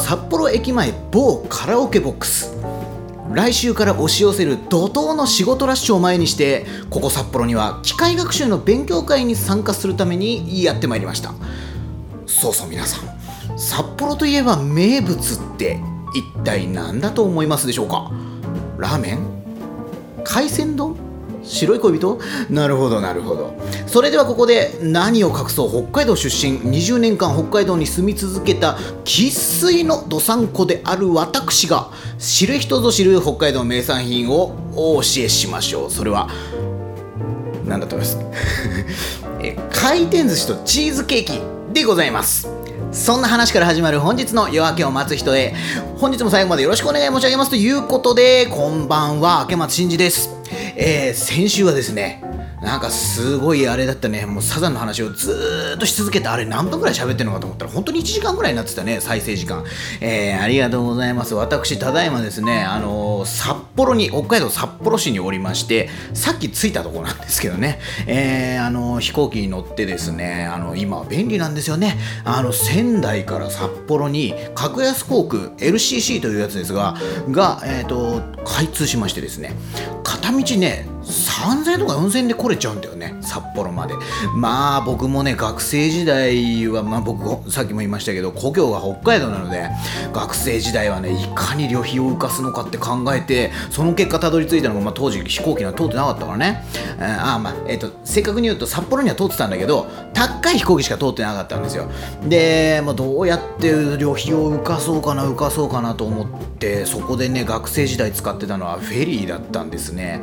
札幌駅前某カラオケボックス。来週から押し寄せる怒涛の仕事ラッシュを前にしてここ札幌には機械学習の勉強会に参加するためにやってまいりました。そうそう皆さん札幌といえば名物って一体何だと思いますでしょうか？ラーメン？海鮮丼？白い恋人？なるほどなるほど。それではここで何を隠そう北海道出身20年間北海道に住み続けた生粋のどさんこである私が知る人ぞ知る北海道名産品をお教えしましょう。それは何だと思います？え回転寿司とチーズケーキでございます。そんな話から始まる本日の夜明けを待つ人へ本日も最後までよろしくお願い申し上げますということでこんばんは。明松真嗣です。えー、先週はですねなんかすごいあれだったね、もうサザンの話をずーっとし続けて、あれ何分くらい喋ってるのかと思ったら、本当に1時間くらいになってたね、再生時間。えー、ありがとうございます。私、ただいまですね、あのー、札幌に、北海道札幌市におりまして、さっき着いたところなんですけどね、えー、あのー、飛行機に乗ってですね、あの今、便利なんですよね。あの、仙台から札幌に、格安航空、LCC というやつですが、が、えっ、と、開通しましてですね、片道ね、3000円とか4000円で来れちゃうんだよね札幌まで。まあ僕もね学生時代はまあ僕さっきも言いましたけど故郷が北海道なので学生時代はねいかに旅費を浮かすのかって考えてその結果たどり着いたのが、まあ、当時飛行機が通ってなかったからね、えー、あまあえっ、ー、と正確に言うと札幌には通ってたんだけど高い飛行機しか通ってなかったんですよ。で、まあ、どうやって旅費を浮かそうかな浮かそうかなと思ってそこでね学生時代使ってたのはフェリーだったんですね。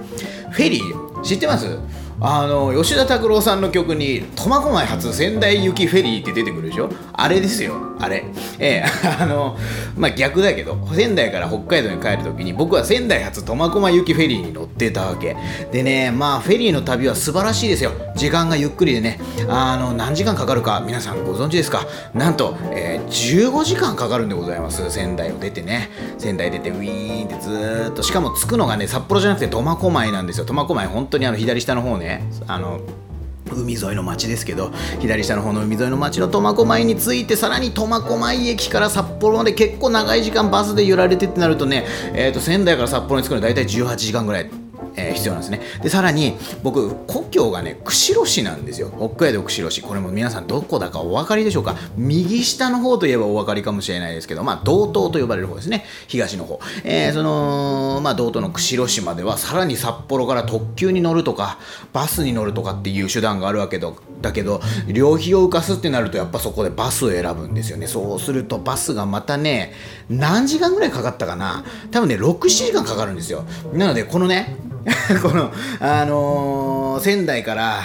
フェリー知ってます？あの吉田拓郎さんの曲に「苫小牧発仙台行きフェリー」って出てくるでしょ？あれですよ。あれ。ええ。あのまあ逆だけど仙台から北海道に帰る時に僕は仙台発苫小牧行きフェリーに乗ってたわけ。でねまあフェリーの旅は素晴らしいですよ。時間がゆっくりでね。あの何時間かかるか皆さんご存知ですか？なんと、えー、15時間かかるんでございます。仙台を出てね。仙台出てウィーンってずっと。しかも着くのがね札幌じゃなくて苫小牧なんですよ。苫小牧本当にあの左下の方ね。ね。あの海沿いの町ですけど左下の方の海沿いの町の苫小牧に着いてさらに苫小牧駅から札幌まで結構長い時間バスで揺られてってなるとね、えー、と仙台から札幌に着くの大体18時間ぐらい。えー、必要なんですね。でさらに僕故郷がね釧路市なんですよ。北海道釧路市。これも皆さんどこだかお分かりでしょうか？右下の方といえばお分かりかもしれないですけどまあ道東と呼ばれる方ですね。東の方、えー、そのまあ道東の釧路市まではさらに札幌から特急に乗るとかバスに乗るとかっていう手段があるわけだけど旅費を浮かすってなるとやっぱそこでバスを選ぶんですよね。そうするとバスがまたね何時間ぐらいかかったかな？多分ね67時間かかるんですよ。なのでこのね この、あのー、仙台から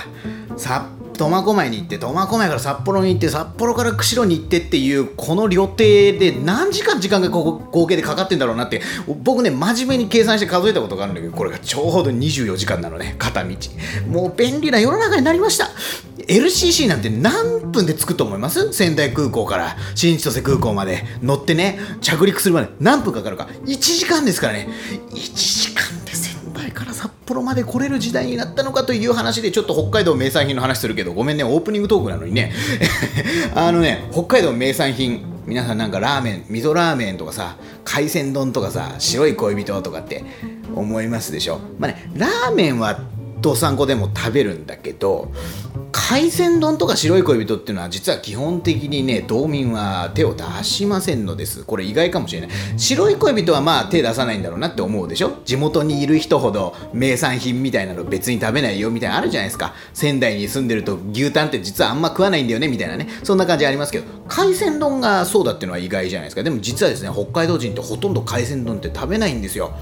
札苫小牧に行って苫小牧から札幌に行って札幌から釧路に行ってっていうこの旅程で何時間時間が合計でかかってんだろうなって僕ね真面目に計算して数えたことがあるんだけどこれがちょうど24時間なのね片道。もう便利な世の中になりました。LCC なんて何分で着くと思います？仙台空港から新千歳空港まで乗ってね着陸するまで何分かかるか。1時間ですからね。1時間から札幌まで来れる時代になったのかという話でちょっと北海道名産品の話するけどごめんねオープニングトークなのにね。あのね北海道名産品皆さんなんかラーメン味噌ラーメンとかさ海鮮丼とかさ白い恋人とかって思いますでしょ。まあねラーメンはどさんこでも食べるんだけど海鮮丼とか白い恋人っていうのは実は基本的にね道民は手を出しませんのです。これ意外かもしれない。白い恋人はまあ手出さないんだろうなって思うでしょ？地元にいる人ほど名産品みたいなの別に食べないよみたいなのあるじゃないですか。仙台に住んでると牛タンって実はあんま食わないんだよねみたいなね。そんな感じありますけど海鮮丼がそうだっていうのは意外じゃないですか。でも実はですね北海道人ってほとんど海鮮丼って食べないんですよ。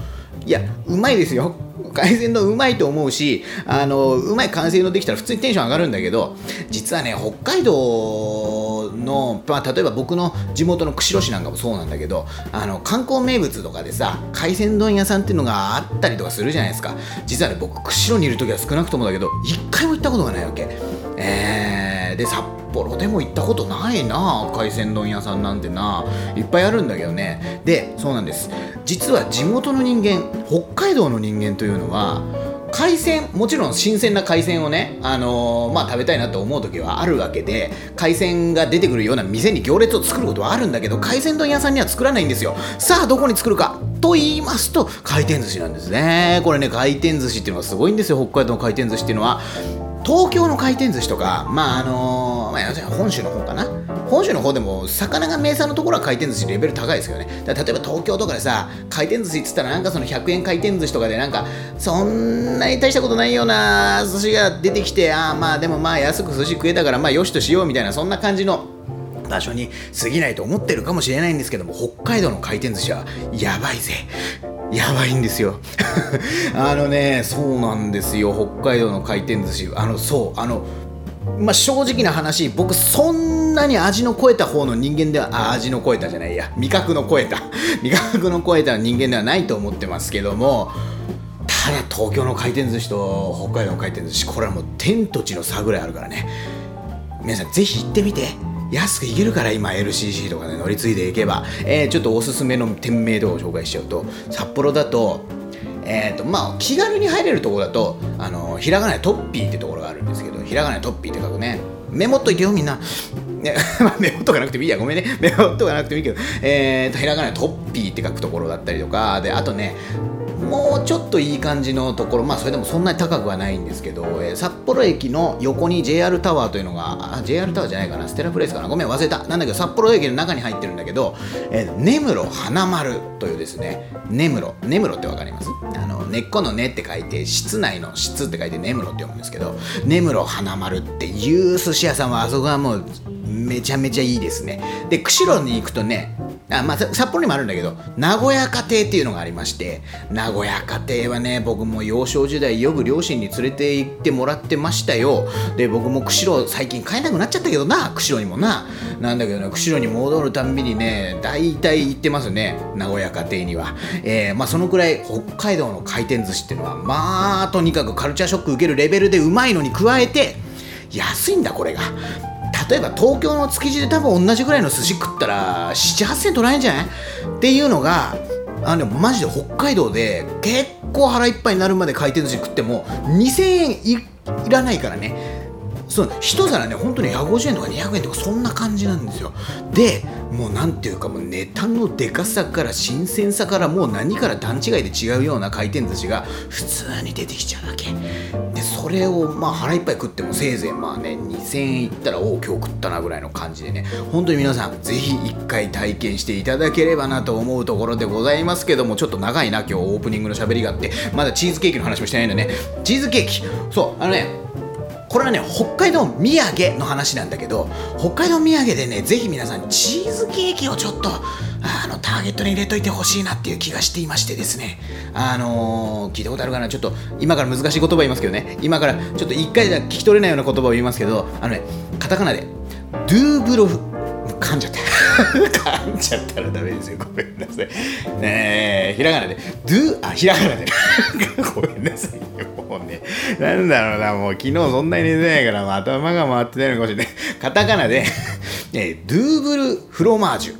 いやうまいですよ。海鮮丼うまいと思うしあのうまい完成のできたら普通にテンション上がるんだけど実はね北海道の、まあ、例えば僕の地元の釧路市なんかもそうなんだけどあの観光名物とかでさ海鮮丼屋さんっていうのがあったりとかするじゃないですか。実はね僕釧路にいる時は少なくともだけど一回も行ったことがないわけ。えー、で札幌でも行ったことないな海鮮丼屋さんなんてな。いっぱいあるんだけどね。でそうなんです。実は地元の人間北海道の人間というのは海鮮もちろん新鮮な海鮮をね、あのー、まあ、食べたいなと思う時はあるわけで海鮮が出てくるような店に行列を作ることはあるんだけど海鮮丼屋さんには作らないんですよ。さあどこに作るかと言いますと回転寿司なんですね。これね回転寿司っていうのがすごいんですよ。北海道の回転寿司っていうのは。東京の回転寿司とか、まああの、まあ、本州の方かな。本州の方でも魚が名産のところは回転寿司レベル高いですけどね例えば東京とかでさ回転寿司っつったらなんかその100円回転寿司とかでなんかそんなに大したことないような寿司が出てきてああまあでもまあ安く寿司食えたからまあよしとしようみたいなそんな感じの場所に過ぎないと思ってるかもしれないんですけども北海道の回転寿司はやばいぜ。やばいんですよ。あのねそうなんですよ。北海道の回転寿司。あのそうあのまあ、正直な話僕そんなに味の超えた方の人間では味の超えたじゃないや。味覚の超えた。味覚の超えた人間ではないと思ってますけどもただ東京の回転寿司と北海道の回転寿司これはもう天と地の差ぐらいあるからね。皆さんぜひ行ってみて。安く行けるから今 LCC とかで乗り継いでいけば、えー、ちょっとおすすめの店名とかを紹介しちゃうと札幌だとえーとまあ、気軽に入れるところだとあのひらがなでトッピーってところがあるんですけどひらがなでトッピーって書くね。メモっといてよみんな、ね、メモっとかなくてもいいや。ごめんね。メモっとかなくてもいいけど、えーとひらがなトッピーって書くところだったりとか。であとねもうちょっといい感じのところ、まあそれでもそんなに高くはないんですけど、えー、札幌駅の横に JR タワーというのが、あ、JR タワーじゃないかな、ステラプレイスかな、ごめん、忘れた。なんだけど、札幌駅の中に入ってるんだけど、えー、根室花丸というですね、根室、根室ってわかります？あの、根っこの根って書いて、室内の室って書いて根室って読むんですけど、根室花丸っていう寿司屋さんは、あそこはもう、めちゃめちゃいいですね。で、釧路に行くとね、あまあ、札幌にもあるんだけど、名古屋家庭っていうのがありまして、名古屋家庭はね、僕も幼少時代よく両親に連れて行ってもらってましたよ。で、僕も釧路最近帰えなくなっちゃったけどな、釧路にもな。なんだけどね、釧路に戻るたんびにね、大体行ってますね、名古屋家庭には。えー、まあそのくらい北海道の回転寿司っていうのは、まあとにかくカルチャーショック受けるレベルでうまいのに加えて、安いんだこれが例えば東京の築地で多分同じぐらいの寿司食ったら78000取られんじゃない？っていうのがあのマジで北海道で結構腹いっぱいになるまで回転寿司食っても2000円いらないからね。その一皿ね本当に150円とか200円とかそんな感じなんですよ。でもうなんていうかもうネタのでかさから新鮮さからもう何から段違いで違うような回転寿司が普通に出てきちゃうだけ。でそれをまあ腹いっぱい食ってもせいぜいまあね2000円いったらおお今日食ったなぐらいの感じでね。本当に皆さんぜひ一回体験していただければなと思うところでございますけどもちょっと長いな今日オープニングの喋りがあって。まだチーズケーキの話もしてないんでね。チーズケーキ。そうあのねこれはね北海道土産の話なんだけど北海道土産でねぜひ皆さんチーズケーキをちょっとあのターゲットに入れといてほしいなっていう気がしていましてですね。あのー、聞いたことあるかな？ちょっと今から難しい言葉言いますけどね。今からちょっと1回じゃ聞き取れないような言葉を言いますけどあのねカタカナでドゥーブロフ。噛んじゃった噛んじゃったらダメですよ。ごめんなさい。ねえひらがなで。ドゥあひらがなで。ごめんなさいもうねなんだろうな。もう昨日そんなに寝てないからもう頭が回ってないのかもしれない。カタカナで、えドゥーブルフロマージュ。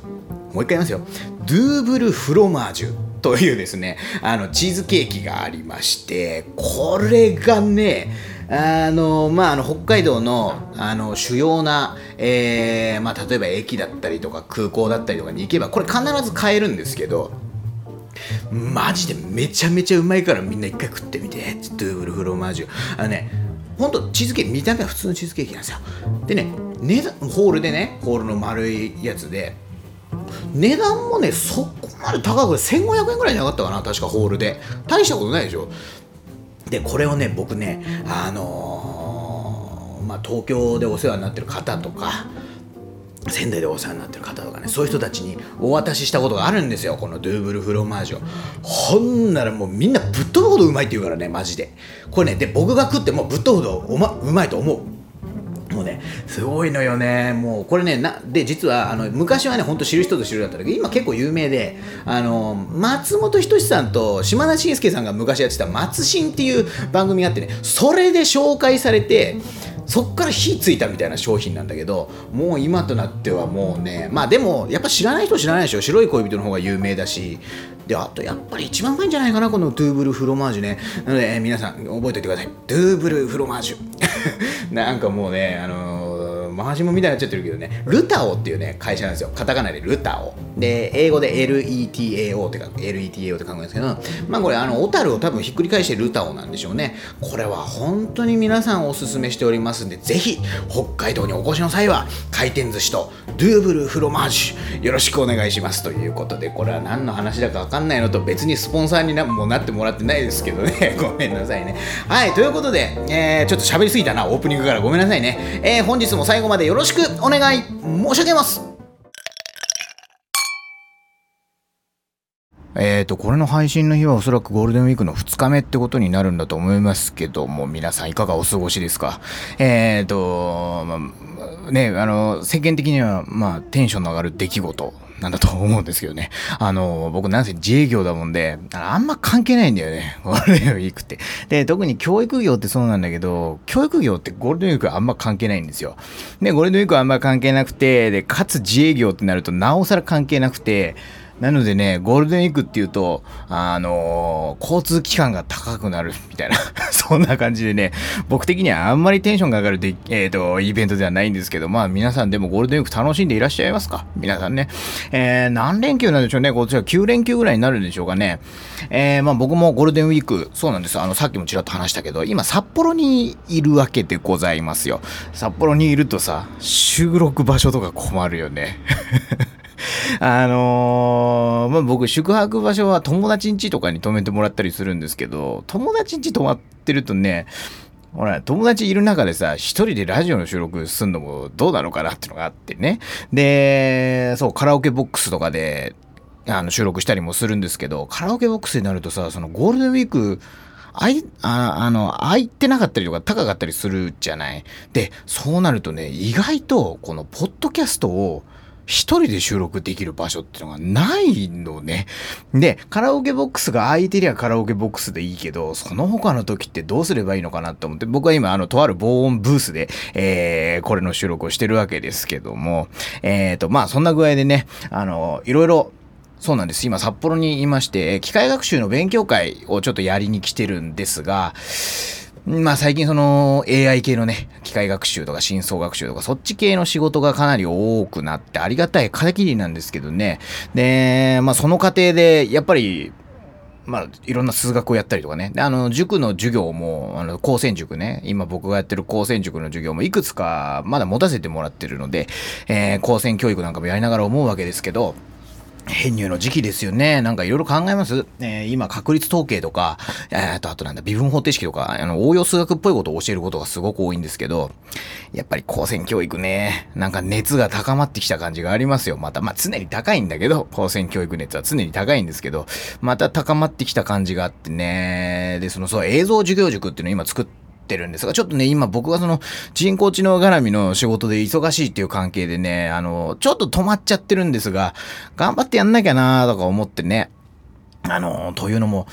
もう一回言いますよ。ドゥーブルフロマージュ。というですねあのチーズケーキがありましてこれがねあのまあ、あの北海道のあの主要な、えーまあ、例えば駅だったりとか空港だったりとかに行けばこれ必ず買えるんですけどマジでめちゃめちゃうまいからみんな一回食ってみて。ドゥーブルフロマージュ。あのねほんとチーズケーキ見た目は普通のチーズケーキなんですよ。でね値段ホールでねホールの丸いやつで値段もねそこまで高く1500円ぐらいじゃなかったかな確かホールで。大したことないでしょ。でこれをね僕ねあのー、まあ、東京でお世話になってる方とか仙台でお世話になってる方とかねそういう人たちにお渡ししたことがあるんですよこのドゥーブルフロマージュほんならもうみんなぶっ飛ぶほどうまいって言うからねマジで。これねで僕が食ってもぶっ飛ぶほどうまうまいと思う。もね、すごいのよね。もう、これね、な、で、実は、あの、昔はね、ほんと知る人ぞ知るだったんだけど、今結構有名で、あの、松本人志さんと島田紳介さんが昔やってた、松新っていう番組があってね、それで紹介されて、そっから火ついたみたいな商品なんだけどもう今となってはもうねまあでもやっぱ知らない人知らないでしょ。白い恋人の方が有名だしであとやっぱり一番うまいんじゃないかなこのドゥーブルフロマージュね。なので、えー、皆さん覚えておいてください。ドゥーブルフロマージュ。なんかもうねあのーマージモみたいになっちゃってるけどね、ルタオっていうね、会社なんですよ。カタカナでルタオ。で、英語で LETAO って書く、LETAO って書くんですけど、まあこれ、あの、小樽を多分ひっくり返してルタオなんでしょうね。これは本当に皆さんおすすめしておりますんで、ぜひ、北海道にお越しの際は、回転寿司とドゥーブルフロマージュ、よろしくお願いしますということで、これは何の話だかわかんないのと、別にスポンサーになもなってもらってないですけどね、ごめんなさいね。はい、ということで、えー、ちょっと喋りすぎたな、オープニングからごめんなさいね。えー、本日も最後最後までよろしくお願い申し上げます。えーと、これの配信の日はおそらくゴールデンウィークの2日目ってことになるんだと思いますけども、皆さんいかがお過ごしですか？えーと、まあ、ね、あの、世間的には、まあ、テンションの上がる出来事なんだと思うんですけどね。あの、僕なんせ自営業だもんで、あんま関係ないんだよね。ゴールデンウィークって。で、特に教育業ってそうなんだけど、教育業ってゴールデンウィークはあんま関係ないんですよ。で、ゴールデンウィークはあんま関係なくて、で、かつ自営業ってなるとなおさら関係なくて、なのでね、ゴールデンウィークっていうと、あのー、交通機関が高くなる みたいな そんな感じでね、僕的にはあんまりテンションが上がるで、えっ、ー、と、イベントではないんですけど、まあ皆さんでもゴールデンウィーク楽しんでいらっしゃいますか？皆さんね。えー、何連休なんでしょうね？こっちは9連休ぐらいになるんでしょうかね？えー、まあ僕もゴールデンウィーク、そうなんです。あの、さっきもちらっと話したけど、今札幌にいるわけでございますよ。札幌にいるとさ、収録場所とか困るよね。あのー、まあ、僕、宿泊場所は友達ん家とかに泊めてもらったりするんですけど、友達ん家泊まってるとね、ほら、友達いる中でさ、一人でラジオの収録すんのもどうなのかなってのがあってね。で、そう、カラオケボックスとかで、あの収録したりもするんですけど、カラオケボックスになるとさ、そのゴールデンウィーク、あい、ああの、空いてなかったりとか高かったりするじゃない。で、そうなるとね、意外と、このポッドキャストを、一人で収録できる場所っていうのがないのね。で、カラオケボックスが空いてりゃカラオケボックスでいいけど、その他の時ってどうすればいいのかなって思って、僕は今、あの、とある防音ブースで、えー、これの収録をしてるわけですけども、えーと、まあ、そんな具合でね、あの、いろいろ、そうなんです。今、札幌にいまして、機械学習の勉強会をちょっとやりに来てるんですが、まあ最近その AI 系のね、機械学習とか深層学習とかそっち系の仕事がかなり多くなってありがたい限りなんですけどね。で、まあその過程でやっぱりまあ、いろんな数学をやったりとかね。で、あの、塾の授業も、あの、高専塾ね。今僕がやってる高専塾の授業もいくつかまだ持たせてもらってるので、えー、高専教育なんかもやりながら思うわけですけど、編入の時期ですよね。なんかいろいろ考えます？えー、今、確率統計とか、えー、と、あとなんだ、微分方程式とか、あの、応用数学っぽいことを教えることがすごく多いんですけど、やっぱり高専教育ね、なんか熱が高まってきた感じがありますよ。また、まあ、常に高いんだけど、高専教育熱は常に高いんですけど、また高まってきた感じがあってね、で、その、そう、映像授業塾っていうのを今作って、ってるんですが、ちょっとね、今僕はその人工知能絡みの仕事で忙しいっていう関係でね、あの、ちょっと止まっちゃってるんですが、頑張ってやんなきゃなーとか思ってね、あの、というのも、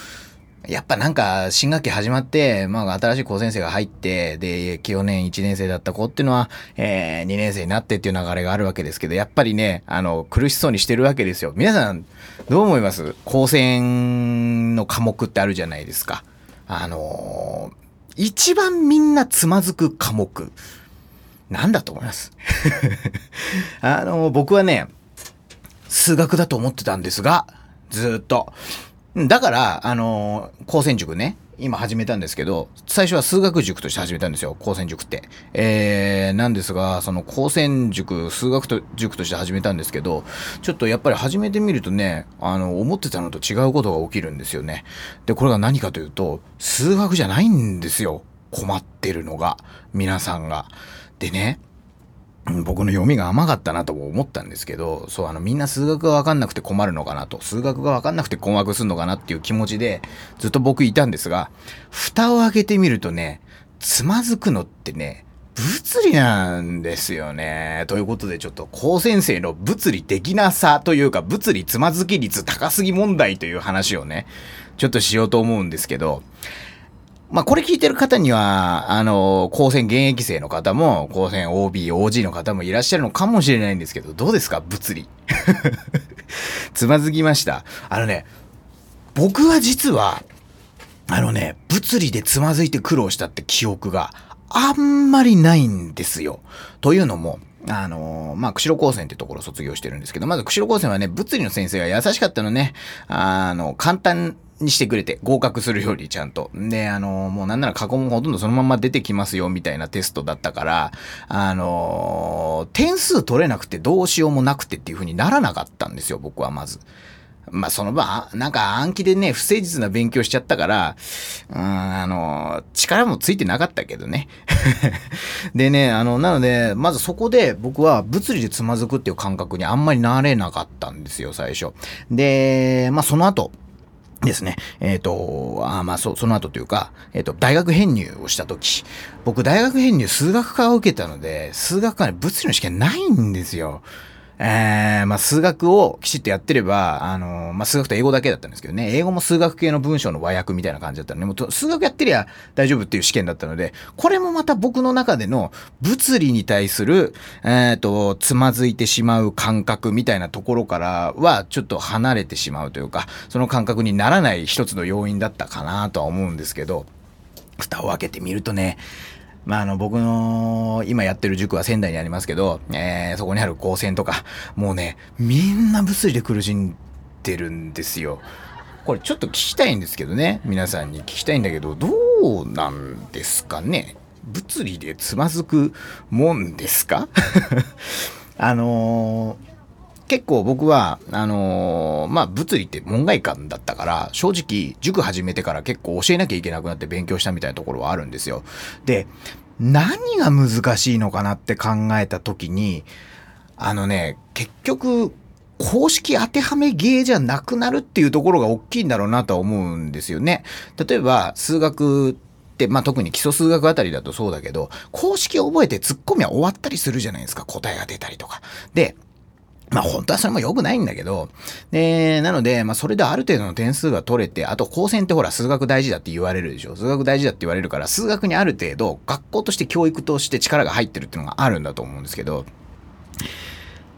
やっぱなんか新学期始まって、まあ新しい高先生が入って、で、去年1年生だった子っていうのは、えー、2年生になってっていう流れがあるわけですけど、やっぱりね、あの、苦しそうにしてるわけですよ。皆さん、どう思います？高専の科目ってあるじゃないですか。あのー一番みんなつまずく科目。なんだと思います？あの、僕はね、数学だと思ってたんですが、ずっと。だから、あの、高専塾ね、今始めたんですけど、最初は数学塾として始めたんですよ、高専塾って。えー、なんですが、その高専塾、数学と塾として始めたんですけど、ちょっとやっぱり始めてみるとね、あの、思ってたのと違うことが起きるんですよね。で、これが何かというと、数学じゃないんですよ。困ってるのが、皆さんが。でね、僕の読みが甘かったなと思ったんですけど、そう、あの、みんな数学がわかんなくて困るのかなと、数学がわかんなくて困惑するのかなっていう気持ちで、ずっと僕いたんですが、蓋を開けてみるとね、つまずくのってね、物理なんですよね。ということで、ちょっと、高先生の物理的なさというか、物理つまずき率高すぎ問題という話をね、ちょっとしようと思うんですけど、まあ、これ聞いてる方には、あの、高専現役生の方も、高専 OB、OG の方もいらっしゃるのかもしれないんですけど、どうですか？物理。つまずきました。あのね、僕は実は、あのね、物理でつまずいて苦労したって記憶があんまりないんですよ。というのも、あのー、まあ、釧路高専ってところを卒業してるんですけど、まず釧路高専はね、物理の先生が優しかったのね。あの、簡単にしてくれて、合格するよりちゃんと。で、あの、もうなんなら過去もほとんどそのまま出てきますよ、みたいなテストだったから、あの、点数取れなくてどうしようもなくてっていう風にならなかったんですよ、僕はまず。まあ、その場、なんか暗記でね、不誠実な勉強しちゃったから、うん、あの、力もついてなかったけどね。でね、あの、なので、まずそこで僕は物理でつまずくっていう感覚にあんまりなれなかったんですよ、最初。で、まあ、その後、ですね。えっ、ー、と、あまあ、そ、その後というか、えっ、ー、と、大学編入をした時、僕、大学編入数学科を受けたので、数学科に物理の試験ないんですよ。えー、まあ、数学をきちっとやってれば、あのー、まあ、数学と英語だけだったんですけどね、英語も数学系の文章の和訳みたいな感じだったので、もう数学やってりゃ大丈夫っていう試験だったので、これもまた僕の中での物理に対する、えっ、ー、と、つまずいてしまう感覚みたいなところからは、ちょっと離れてしまうというか、その感覚にならない一つの要因だったかなとは思うんですけど、蓋を開けてみるとね、まあ、あの、僕の今やってる塾は仙台にありますけど、えー、そこにある高専とか、もうね、みんな物理で苦しんでるんですよ。これちょっと聞きたいんですけどね、皆さんに聞きたいんだけど、どうなんですかね？物理でつまずくもんですか？あのー結構僕は、あのー、まあ、物理って門外観だったから、正直、塾始めてから結構教えなきゃいけなくなって勉強したみたいなところはあるんですよ。で、何が難しいのかなって考えた時に、あのね、結局、公式当てはめ芸じゃなくなるっていうところが大きいんだろうなとは思うんですよね。例えば、数学って、まあ、特に基礎数学あたりだとそうだけど、公式を覚えてツッコミは終わったりするじゃないですか。答えが出たりとか。で、まあ本当はそれも良くないんだけど、で、なので、まあそれである程度の点数が取れて、あと高専ってほら数学大事だって言われるでしょ。数学大事だって言われるから、数学にある程度学校として教育として力が入ってるっていうのがあるんだと思うんですけど、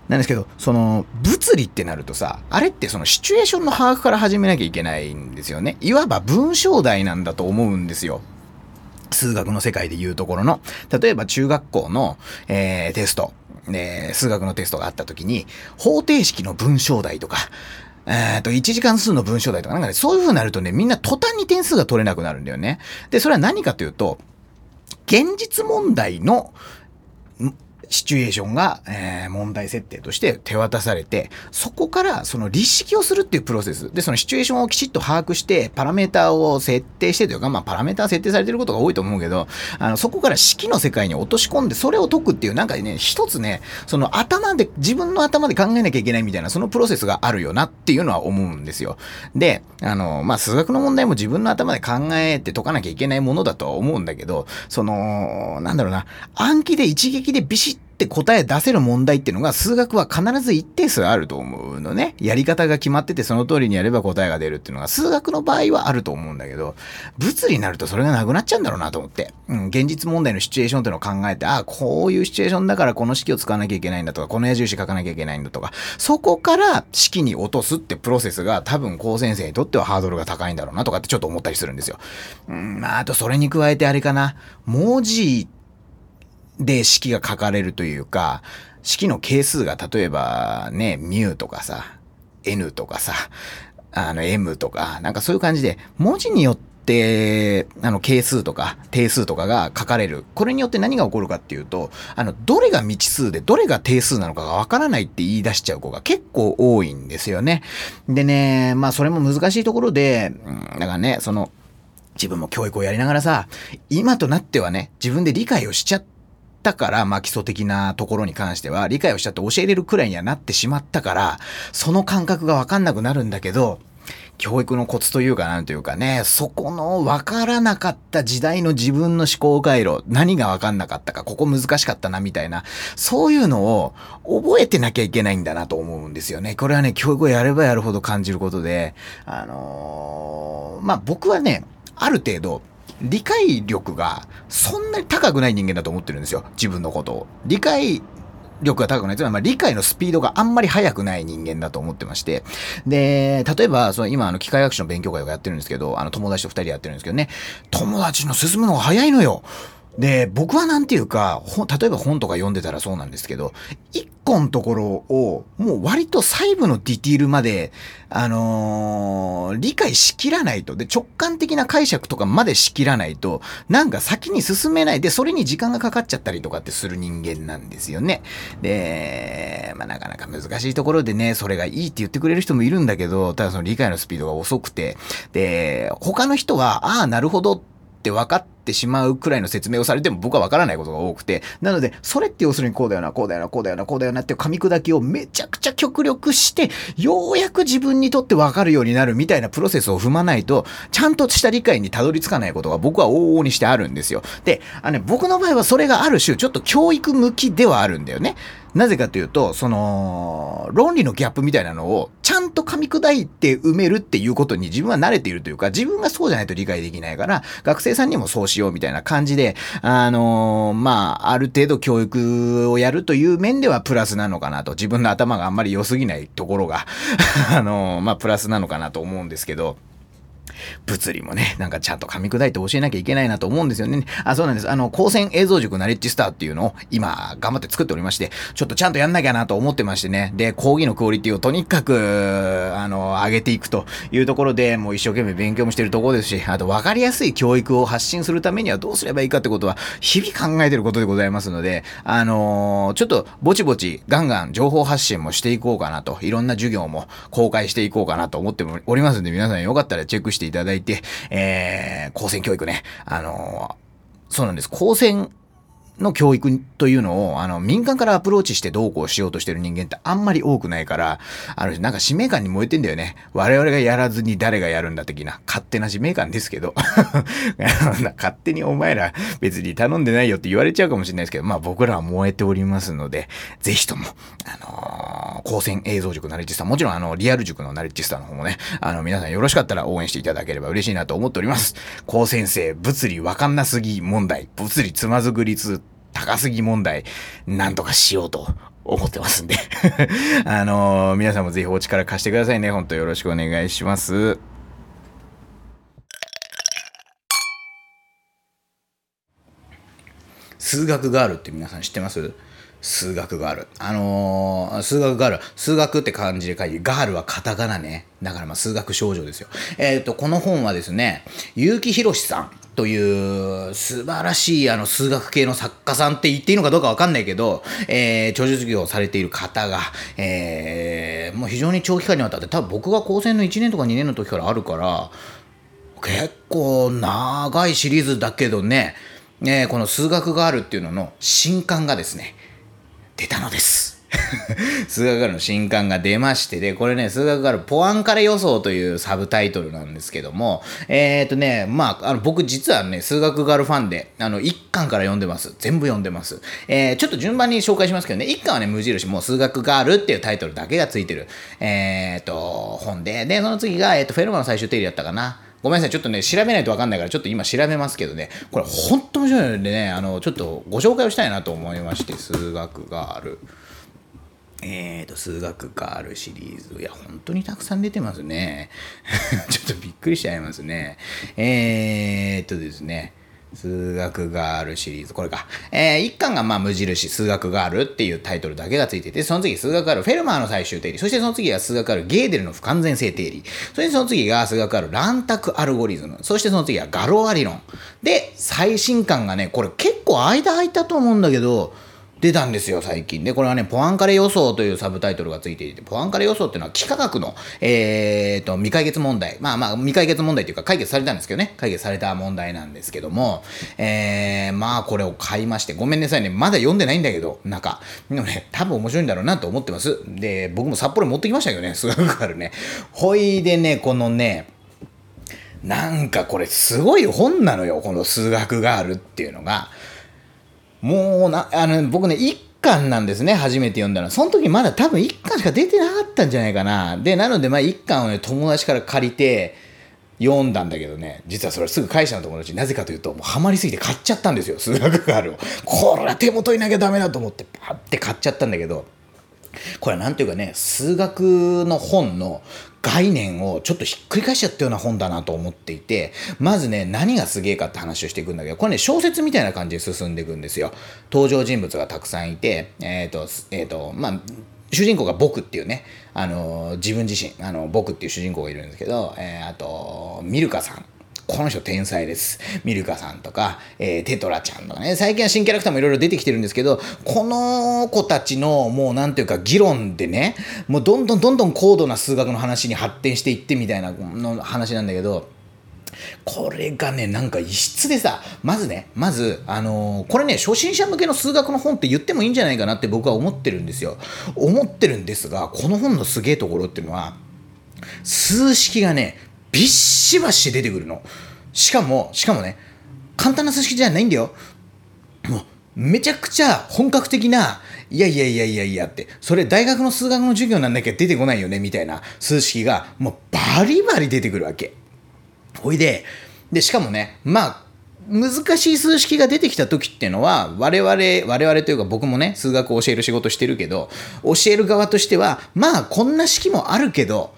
なんですけど、その、物理ってなるとさ、あれってそのシチュエーションの把握から始めなきゃいけないんですよね。いわば文章題なんだと思うんですよ。数学の世界で言うところの。例えば中学校の、えー、テスト。で、数学のテストがあった時に、方程式の文章題とか、えっと、1時間数の文章題とか、なんかね、そういう風になるとね、みんな途端に点数が取れなくなるんだよね。で、それは何かというと、現実問題のシチュエーションが、えー、問題設定として手渡されて、そこからその立式をするっていうプロセス。で、そのシチュエーションをきちっと把握して、パラメーターを設定してというか、まあ、パラメーター設定されてることが多いと思うけど、あの、そこから式の世界に落とし込んで、それを解くっていう、なんかね、一つね、その頭で、自分の頭で考えなきゃいけないみたいな、そのプロセスがあるよなっていうのは思うんですよ。で、あの、まあ、数学の問題も自分の頭で考えて解かなきゃいけないものだとは思うんだけど、その、なんだろうな、暗記で一撃でビシッって答え出せる問題っていうのが数学は必ず一定数あると思うのね。やり方が決まっててその通りにやれば答えが出るっていうのが数学の場合はあると思うんだけど、物理になるとそれがなくなっちゃうんだろうなと思って。うん、現実問題のシチュエーションっていうのを考えて、ああ、こういうシチュエーションだからこの式を使わなきゃいけないんだとか、この矢印書かなきゃいけないんだとか、そこから式に落とすってプロセスが多分高先生にとってはハードルが高いんだろうなとかってちょっと思ったりするんですよ。うん、あ、とそれに加えてあれかな、文字で式が書かれるというか、式の係数が例えばね、ミューとかさ、n とかさ、あの m とか、なんかそういう感じで、文字によって、あの、係数とか定数とかが書かれる。これによって何が起こるかっていうと、あの、どれが未知数でどれが定数なのかがわからないって言い出しちゃう子が結構多いんですよね。でね、まあそれも難しいところで、うん、だからね、その、自分も教育をやりながらさ、今となってはね、自分で理解をしちゃって、ったから、まあ基礎的なところに関しては理解をしちゃって教えれるくらいにはなってしまったから、その感覚がわかんなくなるんだけど、教育のコツというかなんというかね、そこの分からなかった時代の自分の思考回路、何が分かんなかったか、ここ難しかったなみたいな、そういうのを覚えてなきゃいけないんだなと思うんですよね。これはね、教育をやればやるほど感じることで、あのー、まあ僕はね、ある程度、理解力がそんなに高くない人間だと思ってるんですよ。自分のことを。理解力が高くないつまり、まあ、理解のスピードがあんまり速くない人間だと思ってまして。で、例えば、その今、あの、機械学習の勉強会をやってるんですけど、あの、友達と二人やってるんですけどね、友達の進むのが早いのよ。で、僕はなんていうか、例えば本とか読んでたらそうなんですけど、一個のところを、もう割と細部のディティールまで、あのー、理解しきらないと、で、直感的な解釈とかまでしきらないと、なんか先に進めない。で、それに時間がかかっちゃったりとかってする人間なんですよね。で、まあなかなか難しいところでね、それがいいって言ってくれる人もいるんだけど、ただその理解のスピードが遅くて、で、他の人は、ああ、なるほどって分かって、ってしまうくらいの説明をされても僕はわからないことが多くて、なので、それって要するにこうだよな、こうだよな、こうだよな、こうだよなって噛み砕きをめちゃくちゃ極力して、ようやく自分にとってわかるようになるみたいなプロセスを踏まないと、ちゃんとした理解にたどり着かないことが僕は往々にしてあるんですよ。で、あのね、僕の場合はそれがある種、ちょっと教育向きではあるんだよね。なぜかというと、その、論理のギャップみたいなのをちゃんと噛み砕いて埋めるっていうことに自分は慣れているというか、自分がそうじゃないと理解できないから、学生さんにもそうしようみたいな感じで、あのー、まあ、ある程度教育をやるという面ではプラスなのかなと。自分の頭があんまり良すぎないところが あのー、まあ、プラスなのかなと思うんですけど、物理もね、なんかちゃんと噛み砕いて教えなきゃいけないなと思うんですよね。あ、そうなんです。あの、光線映像塾ナレッジスターっていうのを今頑張って作っておりまして、ちょっとちゃんとやんなきゃなと思ってましてね。で、講義のクオリティをとにかく、あの、上げていくというところで、もう一生懸命勉強もしてるところですし、あと分かりやすい教育を発信するためにはどうすればいいかってことは、日々考えてることでございますので、あのー、ちょっとぼちぼちガンガン情報発信もしていこうかなと、いろんな授業も公開していこうかなと思っておりますんで、皆さんよかったらチェックしていただいて、えー、高専教育ね、あのー、そうなんです。高専の教育というのを、あの、民間からアプローチしてどうこうしようとしてる人間ってあんまり多くないから、あの、なんか使命感に燃えてんだよね。我々がやらずに誰がやるんだ的な、勝手な使命感ですけど。勝手にお前ら別に頼んでないよって言われちゃうかもしれないですけど、まあ僕らは燃えておりますので、ぜひとも、あのー、高専映像塾ナレッジスタ、もちろんあの、リアル塾のナレッジスタの方もね、あの、皆さんよろしかったら応援していただければ嬉しいなと思っております。高先生、物理わかんなすぎ問題、物理つまずく率高すぎ問題、なんとかしようと思ってますんで あのー、皆さんもぜひお力貸してくださいね。ほんとよろしくお願いします。数学ガールって皆さん知ってます？数学ガール。あのー、数学ガール。数学って漢字で書いて、ガールはカタカナね。だからまあ数学少女ですよ。えっ、ー、と、この本はですね、結城博さんという素晴らしいあの数学系の作家さんって言っていいのかどうかわかんないけど、えー、長寿業をされている方が、えー、もう非常に長期間にわたって、多分僕が高専の1年とか2年の時からあるから、結構長いシリーズだけどね、えー、この数学があるっていうのの新刊がですね、出たのです。数学ガールの新刊が出ましてで、これね、数学ガールポアンカレ予想というサブタイトルなんですけども、えっ、ー、とね、まあ、あの僕実はね、数学ガールファンで、あの、1巻から読んでます。全部読んでます。えー、ちょっと順番に紹介しますけどね、1巻はね、無印、もう数学ガールっていうタイトルだけがついてる、えっ、ー、と、本で、で、その次が、えっ、と、フェルマの最終定理だったかな。ごめんなさい。ちょっとね、調べないと分かんないから、ちょっと今調べますけどね、これほんと面白いのでね、あの、ちょっとご紹介をしたいなと思いまして、数学がある。えーと、数学があるシリーズ。いや、本当にたくさん出てますね。ちょっとびっくりしちゃいますね。えーとですね。数学ガールシリーズ。これか。えー、一巻がまあ無印、数学ガールっていうタイトルだけがついてて、その次数学ガール、フェルマーの最終定理。そしてその次が数学ガール、ゲーデルの不完全性定理。そしてその次が数学ガール、乱択アルゴリズム。そしてその次はガロア理論。で、最新巻がね、これ結構間空いたと思うんだけど、出たんですよ、最近。で、これはね、ポアンカレ予想というサブタイトルがついていて、ポアンカレ予想っていうのは幾何学の、えーと、未解決問題。まあまあ、未解決問題というか解決されたんですけどね、解決された問題なんですけども、えー、まあこれを買いまして、ごめんなさいね、まだ読んでないんだけど、なんか、でもね、多分面白いんだろうなと思ってます。で、僕も札幌持ってきましたけどね、数学あるね。ほいでね、このね、なんかこれすごい本なのよ、この数学があるっていうのが。もうな、あの、僕ね、1巻なんですね、初めて読んだの。その時まだ多分1巻しか出てなかったんじゃないかな。で、なので、まあ1巻をね、友達から借りて、読んだんだけどね、実はそれすぐ会社の友達、なぜかというと、もうハマりすぎて買っちゃったんですよ、数学があるを。これは手元いなきゃダメだと思って、パって買っちゃったんだけど、これはなんていうかね、数学の本の概念をちょっとひっくり返しちゃったような本だなと思っていて、まずね、何がすげえかって話をしていくんだけど、これね、小説みたいな感じで進んでいくんですよ。登場人物がたくさんいて、えっ、ー、と、えっ、ー、と、まあ、主人公が僕っていうね、あの、自分自身、あの、僕っていう主人公がいるんですけど、えー、あと、ミルカさん。この人天才です。ミルカさんとか、えー、テトラちゃんとかね、最近は新キャラクターもいろいろ出てきてるんですけど、この子たちのもうなんていうか議論でね、もうどんどんどんどん高度な数学の話に発展していってみたいなの話なんだけど、これがね、なんか異質でさ、まずね、まず、あのー、これね、初心者向けの数学の本って言ってもいいんじゃないかなって僕は思ってるんですよ。思ってるんですが、この本のすげえところっていうのは、数式がね、びっしばし出てくるの。しかも、しかもね、簡単な数式じゃないんだよ。もう、めちゃくちゃ本格的な、いやいやいやいやいやって、それ大学の数学の授業なんだけど出てこないよね、みたいな数式が、もうバリバリ出てくるわけ。ほいで、で、しかもね、まあ、難しい数式が出てきた時っていうのは、我々、我々というか僕もね、数学を教える仕事してるけど、教える側としては、まあ、こんな式もあるけど、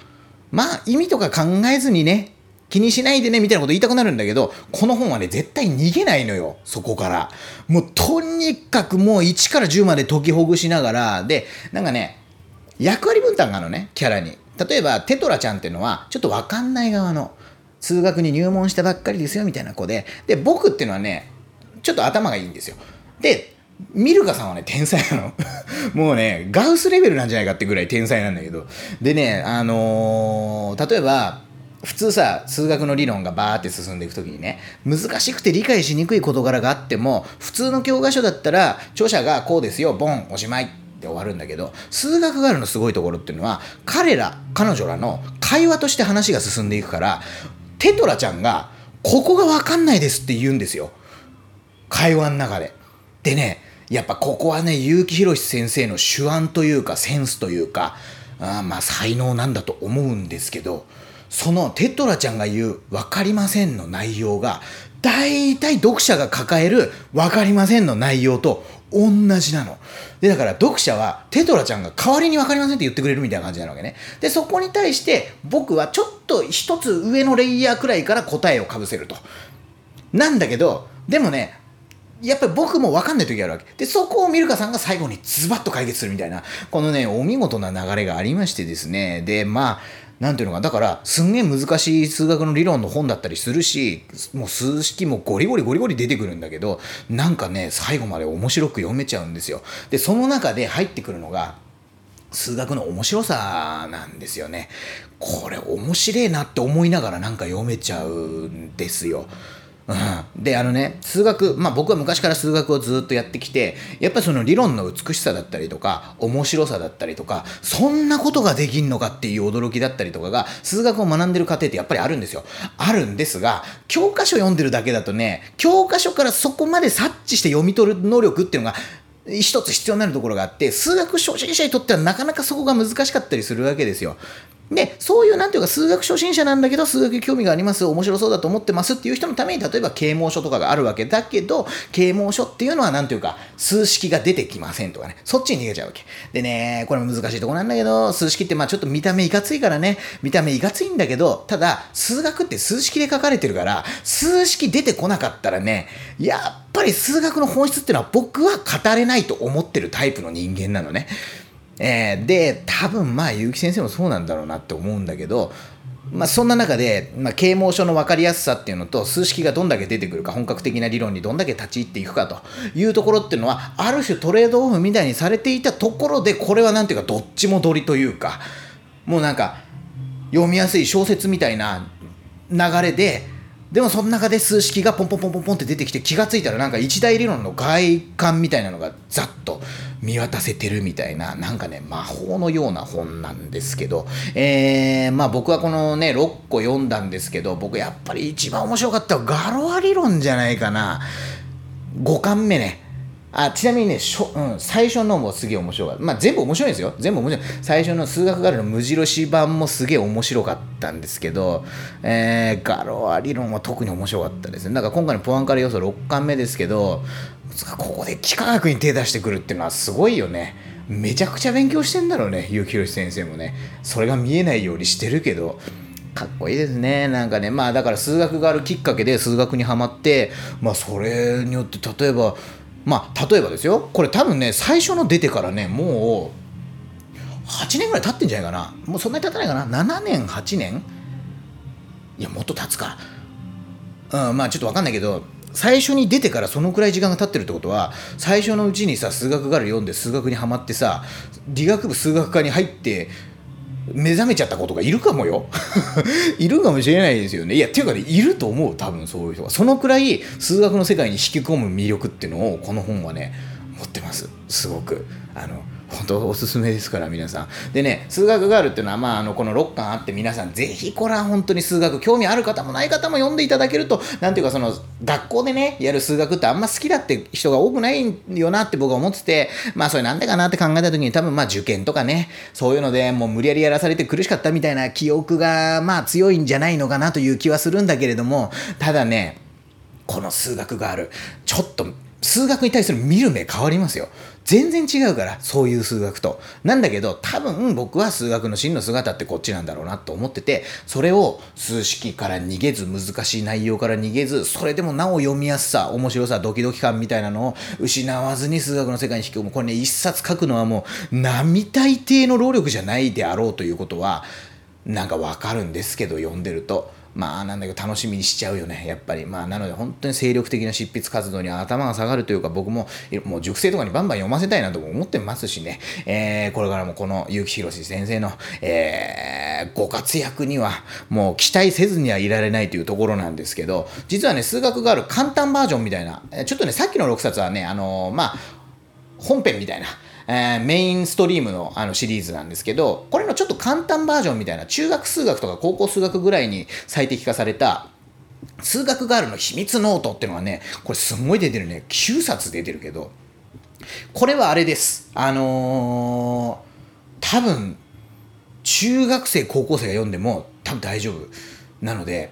まあ、意味とか考えずにね、気にしないでね、みたいなこと言いたくなるんだけど、この本はね、絶対逃げないのよ、そこから。もう、とにかくもう1から10まで解きほぐしながら、で、なんかね、役割分担があるのね、キャラに。例えば、テトラちゃんっていうのは、ちょっとわかんない側の、数学に入門したばっかりですよ、みたいな子で、で、僕っていうのはね、ちょっと頭がいいんですよ。で、ミルカさんはね、天才なの。もうね、ガウスレベルなんじゃないかってぐらい天才なんだけど。でね、あのー、例えば、普通さ、数学の理論がバーって進んでいくときにね、難しくて理解しにくい事柄があっても、普通の教科書だったら、著者がこうですよ、ボン、おしまいって終わるんだけど、数学ガールのすごいところっていうのは、彼ら、彼女らの会話として話が進んでいくから、テトラちゃんが、ここがわかんないですって言うんですよ。会話の中で。でね、やっぱここはね、結城宏先生の手腕というか、センスというか、あまあ才能なんだと思うんですけど、そのテトラちゃんが言う分かりませんの内容が、大体読者が抱える分かりませんの内容と同じなの。で、だから読者はテトラちゃんが代わりに分かりませんって言ってくれるみたいな感じなわけね。で、そこに対して僕はちょっと一つ上のレイヤーくらいから答えをかぶせると。なんだけど、でもね、やっぱり僕も分かんない時あるわけ。で、そこをミルカさんが最後にズバッと解決するみたいな、このね、お見事な流れがありましてですね。で、まあ、なんていうのか、だから、すんげえ難しい数学の理論の本だったりするし、もう数式もゴリゴリゴリゴリ出てくるんだけど、なんかね、最後まで面白く読めちゃうんですよ。で、その中で入ってくるのが、数学の面白さなんですよね。これ面白いなって思いながらなんか読めちゃうんですよ。うん、であのね数学まあ僕は昔から数学をずっとやってきてやっぱりその理論の美しさだったりとか面白さだったりとかそんなことができんのかっていう驚きだったりとかが数学を学んでる過程ってやっぱりあるんですよ。あるんですが教科書読んでるだけだとね教科書からそこまで察知して読み取る能力っていうのが一つ必要になるところがあって数学初心者にとってはなかなかそこが難しかったりするわけですよ。で、そういうなんていうか数学初心者なんだけど数学興味があります、面白そうだと思ってますっていう人のために例えば啓蒙書とかがあるわけだけど、啓蒙書っていうのはなんていうか数式が出てきませんとかね、そっちに逃げちゃうわけ。でね、これ難しいとこなんだけど、数式ってまあちょっと見た目いかついからね、見た目いかついんだけど、ただ数学って数式で書かれてるから、数式出てこなかったらね、やっぱり数学の本質っていうのは僕は語れないと思ってるタイプの人間なのね。えー、で、多分まあ、結城先生もそうなんだろうなって思うんだけど、まあ、そんな中で、まあ、啓蒙書の分かりやすさっていうのと数式がどんだけ出てくるか本格的な理論にどんだけ立ち入っていくかというところっていうのはある種トレードオフみたいにされていたところでこれはなんていうかどっちも取りというかもうなんか読みやすい小説みたいな流れででもその中で数式がポンポンポンポンポンって出てきて気がついたらなんか一大理論の外観みたいなのがざっと見渡せてるみたいな、なんかね、魔法のような本なんですけど、えー、まあ僕はこのね、6個読んだんですけど、僕やっぱり一番面白かったのはガロア理論じゃないかな。5巻目ね。あちなみにねしょ、うん、最初のもすげえ面白かった。まあ全部面白いんですよ。全部面白い。最初の数学ガールの無印版もすげえ面白かったんですけど、えー、ガロア理論は特に面白かったですね。だから今回のポアンカレ要素6巻目ですけど、ここで幾何学に手出してくるっていうのはすごいよね。めちゃくちゃ勉強してんだろうね、結城宏先生もね。それが見えないようにしてるけど、かっこいいですね。なんかね、まあだから数学があるきっかけで数学にはまって、まあそれによって例えば、まあ例えばですよこれ多分ね最初の出てからねもう8年ぐらい経ってんじゃないかなもうそんなに経たないかな7年8年？いやもっと経つかうんまあちょっと分かんないけど最初に出てからそのくらい時間が経ってるってことは最初のうちにさ数学から読んで数学にはまってさ理学部数学科に入って目覚めちゃった子とかいるかもよ。いるかもしれないですよね。いやっていうかねいると思う多分そういう人がそのくらい数学の世界に引き込む魅力っていうのをこの本はね持ってます。すごく。あの本当おすすめですから皆さんでね数学ガールっていうのはまああのこの6巻あって皆さんぜひこれは本当に数学興味ある方もない方も読んでいただけると何ていうかその学校でねやる数学ってあんま好きだって人が多くないよなって僕は思っててまあそれなんでかなって考えた時に多分まあ受験とかねそういうのでもう無理やりやらされて苦しかったみたいな記憶がまあ強いんじゃないのかなという気はするんだけれどもただねこの数学があるちょっと数学に対する見る目変わりますよ。全然違うから、そういう数学と。なんだけど、多分僕は数学の真の姿ってこっちなんだろうなと思ってて、それを数式から逃げず、難しい内容から逃げず、それでもなお読みやすさ、面白さ、ドキドキ感みたいなのを失わずに数学の世界に引き込む。これね、一冊書くのはもう、並大抵の労力じゃないであろうということは、なんかわかるんですけど、読んでると。まあなんだけど楽しみにしちゃうよねやっぱり。まあなので本当に精力的な執筆活動に頭が下がるというか僕ももう熟成とかにバンバン読ませたいなと思ってますしね、えー、これからもこの結城宏先生の、えー、ご活躍にはもう期待せずにはいられないというところなんですけど実はね数学がある簡単バージョンみたいなちょっとねさっきの6冊はねあのー、まあ本編みたいなえー、メインストリームのあのシリーズなんですけど、これのちょっと簡単バージョンみたいな、中学数学とか高校数学ぐらいに最適化された、数学ガールの秘密ノートっていうのがね、これすごい出てるね。9冊出てるけど、これはあれです。あのー、多分、中学生、高校生が読んでも多分大丈夫。なので、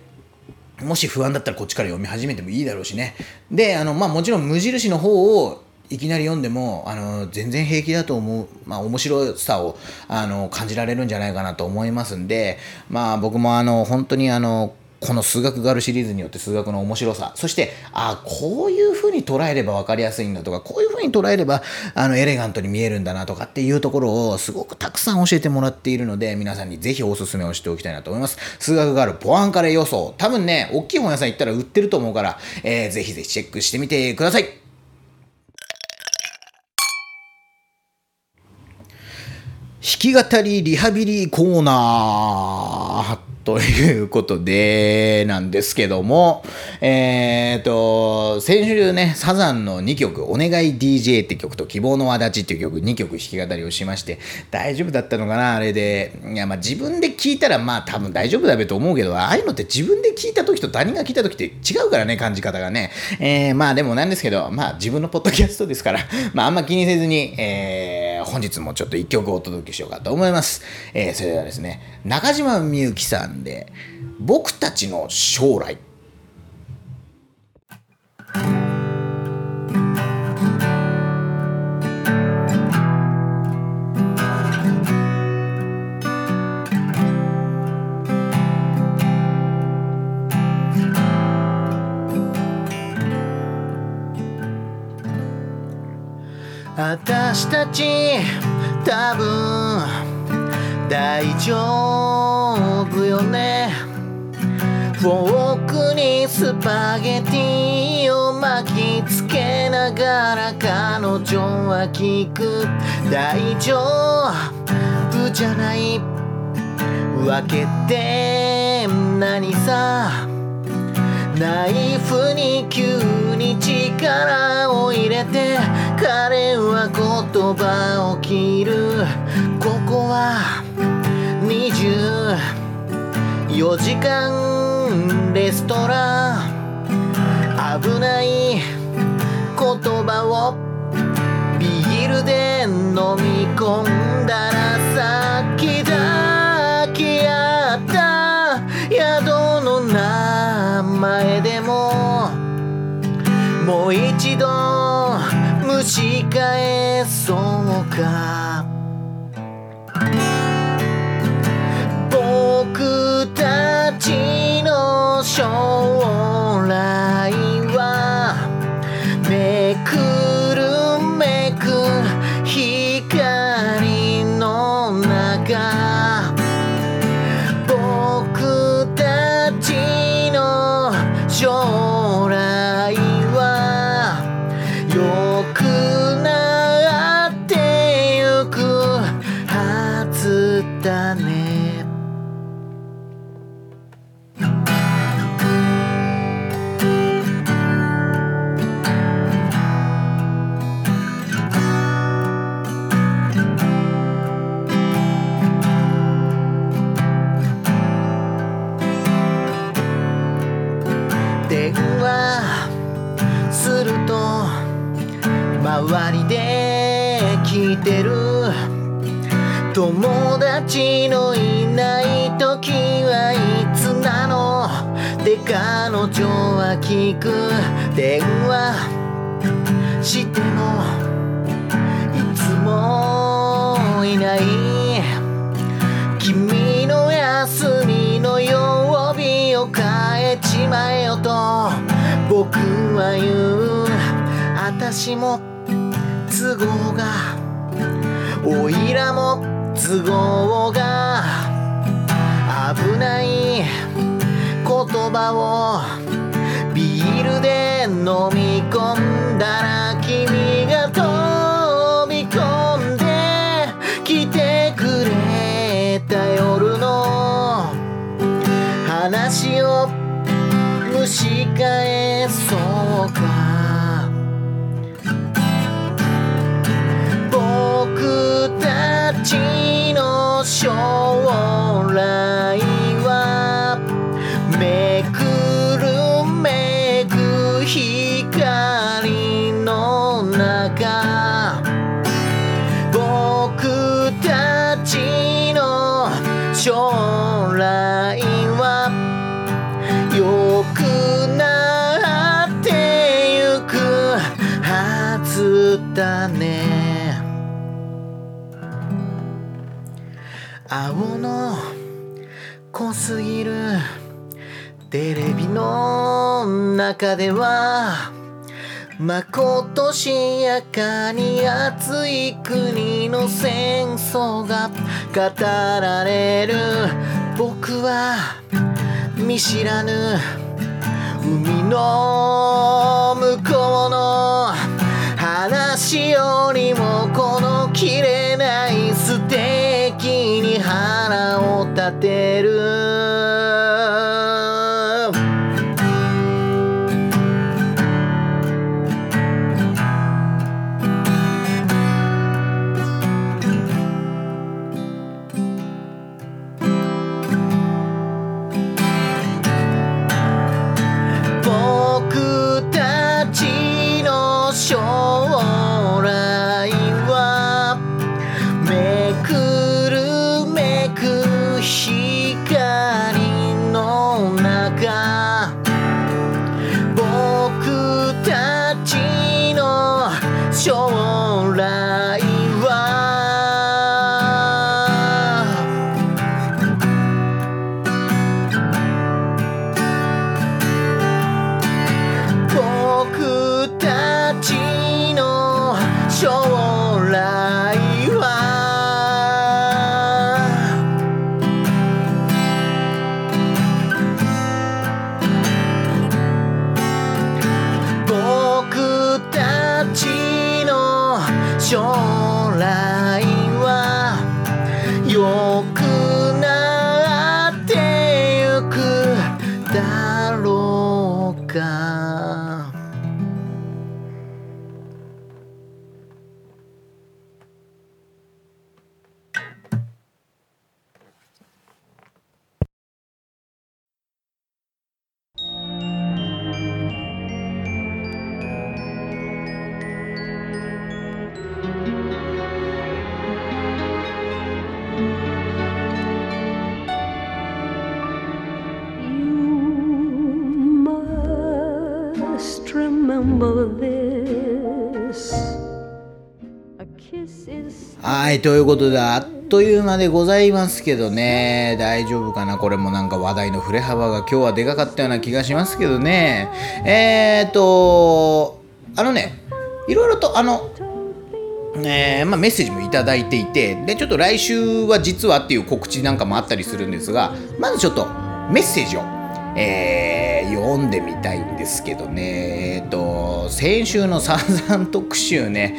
もし不安だったらこっちから読み始めてもいいだろうしね。で、あの、まあもちろん無印の方をいきなり読んでもあの全然平気だと思う、まあ、面白さをあの感じられるんじゃないかなと思いますんで、まあ、僕もあの本当にあのこの数学ガールシリーズによって数学の面白さ、そして、あこういう風に捉えれば分かりやすいんだとか、こういう風に捉えれば、あの、エレガントに見えるんだなとかっていうところをすごくたくさん教えてもらっているので、皆さんにぜひお勧めをしておきたいなと思います。数学ガールポアンカレ予想。多分ね、大きい本屋さん行ったら売ってると思うから、えー、ぜひぜひチェックしてみてください。弾き語りリハビリコーナーということで、なんですけども、えっ、ー、と、先週ね、サザンの2曲、お願い DJ って曲と希望の輪立ちっていう曲、2曲弾き語りをしまして、大丈夫だったのかな、あれで。いや、まあ自分で聞いたら、まあ多分大丈夫だべと思うけど、ああいうのって自分で聞いた時と他人が聞いた時って違うからね、感じ方がね。えー、まあでもなんですけど、まあ自分のポッドキャストですから、まああんま気にせずに、えー、本日もちょっと1曲お届けしようかと思います。えー、それではですね、中島みゆきさんで僕たちの将来。私たち多分大丈夫。よね。フォークにスパゲティを巻きつけながら彼女は聞く。大丈夫じゃない。わけって何さ。ナイフに急に力を入れて彼は言葉を切る。ここは4時間レストラン。危ない言葉を。ビールで飲み込んだらさっき抱き合った。宿の名前でも。もう一度蒸し返そうか。蒸し返そうか中ではまことしやかに熱い国の戦争が語られる。僕は見知らぬ海の向こうの話よりもこの切れないステーキに腹を立てるはいということであっという間でございますけどね。大丈夫かな？これもなんか話題の振れ幅が今日はでかかったような気がしますけどね。えーとあのねいろいろとあのえ、まあ、メッセージもいただいていてでちょっと来週は実はっていう告知なんかもあったりするんですがまずちょっとメッセージを、えー、読んでみたいんですけどね。えっ、と先週のサザン特集ね。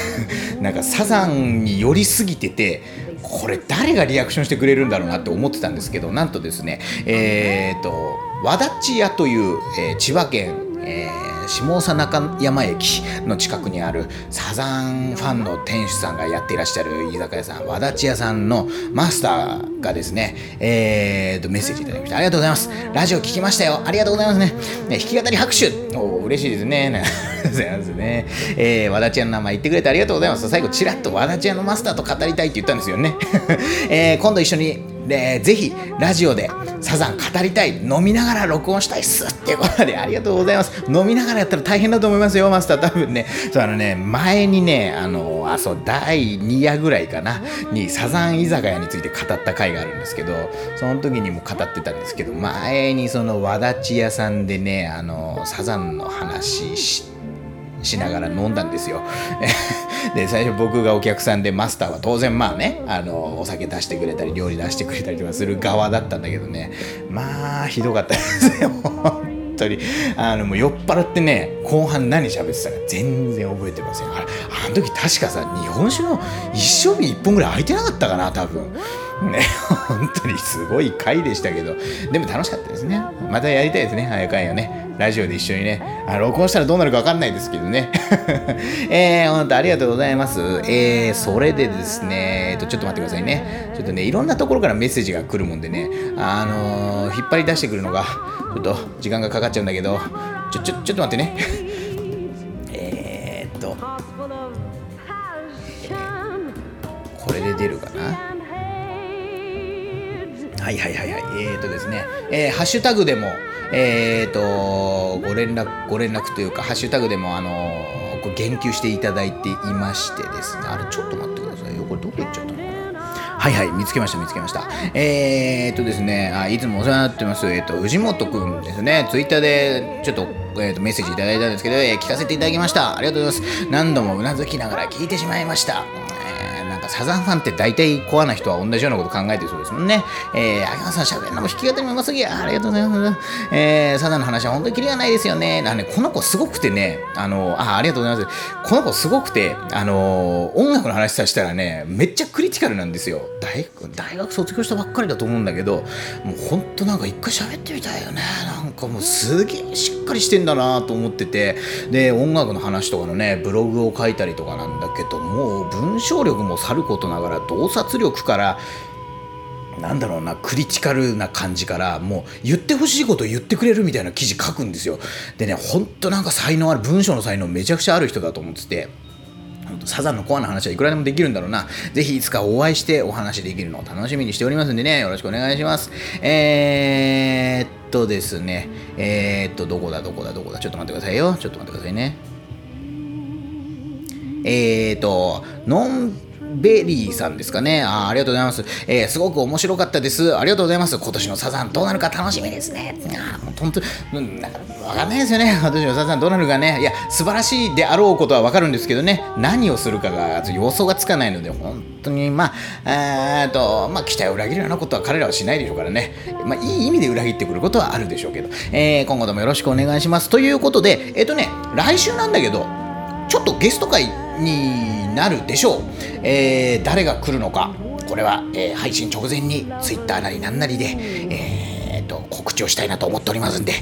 なんかサザンに寄りすぎててこれ誰がリアクションしてくれるんだろうなって思ってたんですけどなんとですねえっ、と和田千屋という、えー、千葉県、えー下総中山駅の近くにあるサザンファンの店主さんがやっていらっしゃる居酒屋さん和立屋さんのマスターがですね、えー、とメッセージいただきました。ありがとうございます。ラジオ聞きましたよ。ありがとうございますね。ね弾き語り拍手。お嬉しいですね。ございますね、えー、和立屋の名前言ってくれてありがとうございます。最後ちらっと和立屋のマスターと語りたいって言ったんですよね、えー、今度一緒にでぜひラジオでサザン語りたい飲みながら録音したいっすっていうことでありがとうございます。飲みながらやったら大変だと思いますよマスター。多分ね。そうあのね前にねあのあそう第2夜ぐらいかなにサザン居酒屋について語った回があるんですけどその時にも語ってたんですけど前にその和立屋さんでねあのサザンの話ししながら飲んだんですよ。で最初僕がお客さんでマスターは当然まあねあのお酒出してくれたり料理出してくれたりとかする側だったんだけどね。まあひどかったですよ。本当に。あのもう酔っ払ってね後半何喋ってたか全然覚えてません。あれあの時確かさ日本酒の一生日1本ぐらい空いてなかったかな多分。ね 本当にすごい回でしたけどでも楽しかったですねまたやりたいですね早かいよねラジオで一緒にね、あ録音したらどうなるか分かんないですけどね。えー、本当ありがとうございます。えー、それでですね、えっと、ちょっと待ってくださいね。ちょっとね、いろんなところからメッセージが来るもんでね、あのー、引っ張り出してくるのが、ちょっと時間がかかっちゃうんだけど、ちょ、ちょ、ちょっと待ってね。えっと、これで出るかな？はいはいはいはい。えー、とですね、えー、ハッシュタグでも、えー、と、ご連絡、ご連絡というか、ハッシュタグでも、あのー、言及していただいていましてですね、あれ、ちょっと待ってくださいよ。これどこ行っちゃったのかな？はいはい、見つけました、見つけました。えー、とですね、あいつもお世話になってます、えー、と、藤本くんですね、ツイッターでちょっと、えー、とメッセージいただいたんですけど、えー、聞かせていただきました。ありがとうございます。何度もうなずきながら聞いてしまいました。サザンファンって大体コアな人は同じようなこと考えてそうですもんね。えー、秋山さん喋るのも弾き語りもうますぎや。ありがとうございます。えー、サザンの話は本当にキリがないですよね。なんで、この子すごくてね、あの、あ、ありがとうございます。この子すごくて、あの、音楽の話させたらね、めっちゃクリティカルなんですよ。大学大学卒業したばっかりだと思うんだけど、もう本当なんか一回喋ってみたいよね。なんかもうすげえしっかりしてんだなと思ってて、で、音楽の話とかのね、ブログを書いたりとかなんだけど、もう文章力もさることながら洞察力からなんだろうなクリティカルな感じからもう言ってほしいことを言ってくれるみたいな記事書くんですよでねほんとなんか才能ある文章の才能めちゃくちゃある人だと思っててサザンのコアな話はいくらでもできるんだろうな。ぜひいつかお会いしてお話できるのを楽しみにしておりますんでね、よろしくお願いします。えー、っとですね、えー、っと、どこだ、どこだ、どこだ、ちょっと待ってくださいよ。ちょっと待ってくださいね。えー、っと、ノンベリーさんですかね。あありがとうございます、えー、すごく面白かったです。ありがとうございます。今年のサザンどうなるか楽しみですね。あもう本当、うん、なんかわかんないですよね。今年のサザンどうなるかね。いや、素晴らしいであろうことはわかるんですけどね。何をするかが予想がつかないので、本当に、まあ、えっと、まあ、期待を裏切るようなことは彼らはしないでしょうからね。まあ、いい意味で裏切ってくることはあるでしょうけど、えー、今後ともよろしくお願いします。ということで、えっ、とね、来週なんだけど、ちょっとゲスト会になるでしょう、えー、誰が来るのかこれは、えー、配信直前に Twitter なりなんなりで、えーと、告知をしたいなと思っておりますんで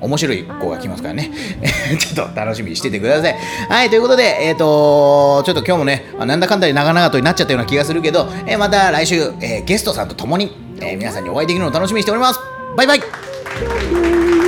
面白い子が来ますからね。ちょっと楽しみにしててください。はい、ということで、えっ、ー、とちょっと今日もね、なんだかんだで長々とになっちゃったような気がするけど、えー、また来週、え、ゲストさんと共に、え皆さんにお会いできるのを楽しみにしております。バイバイ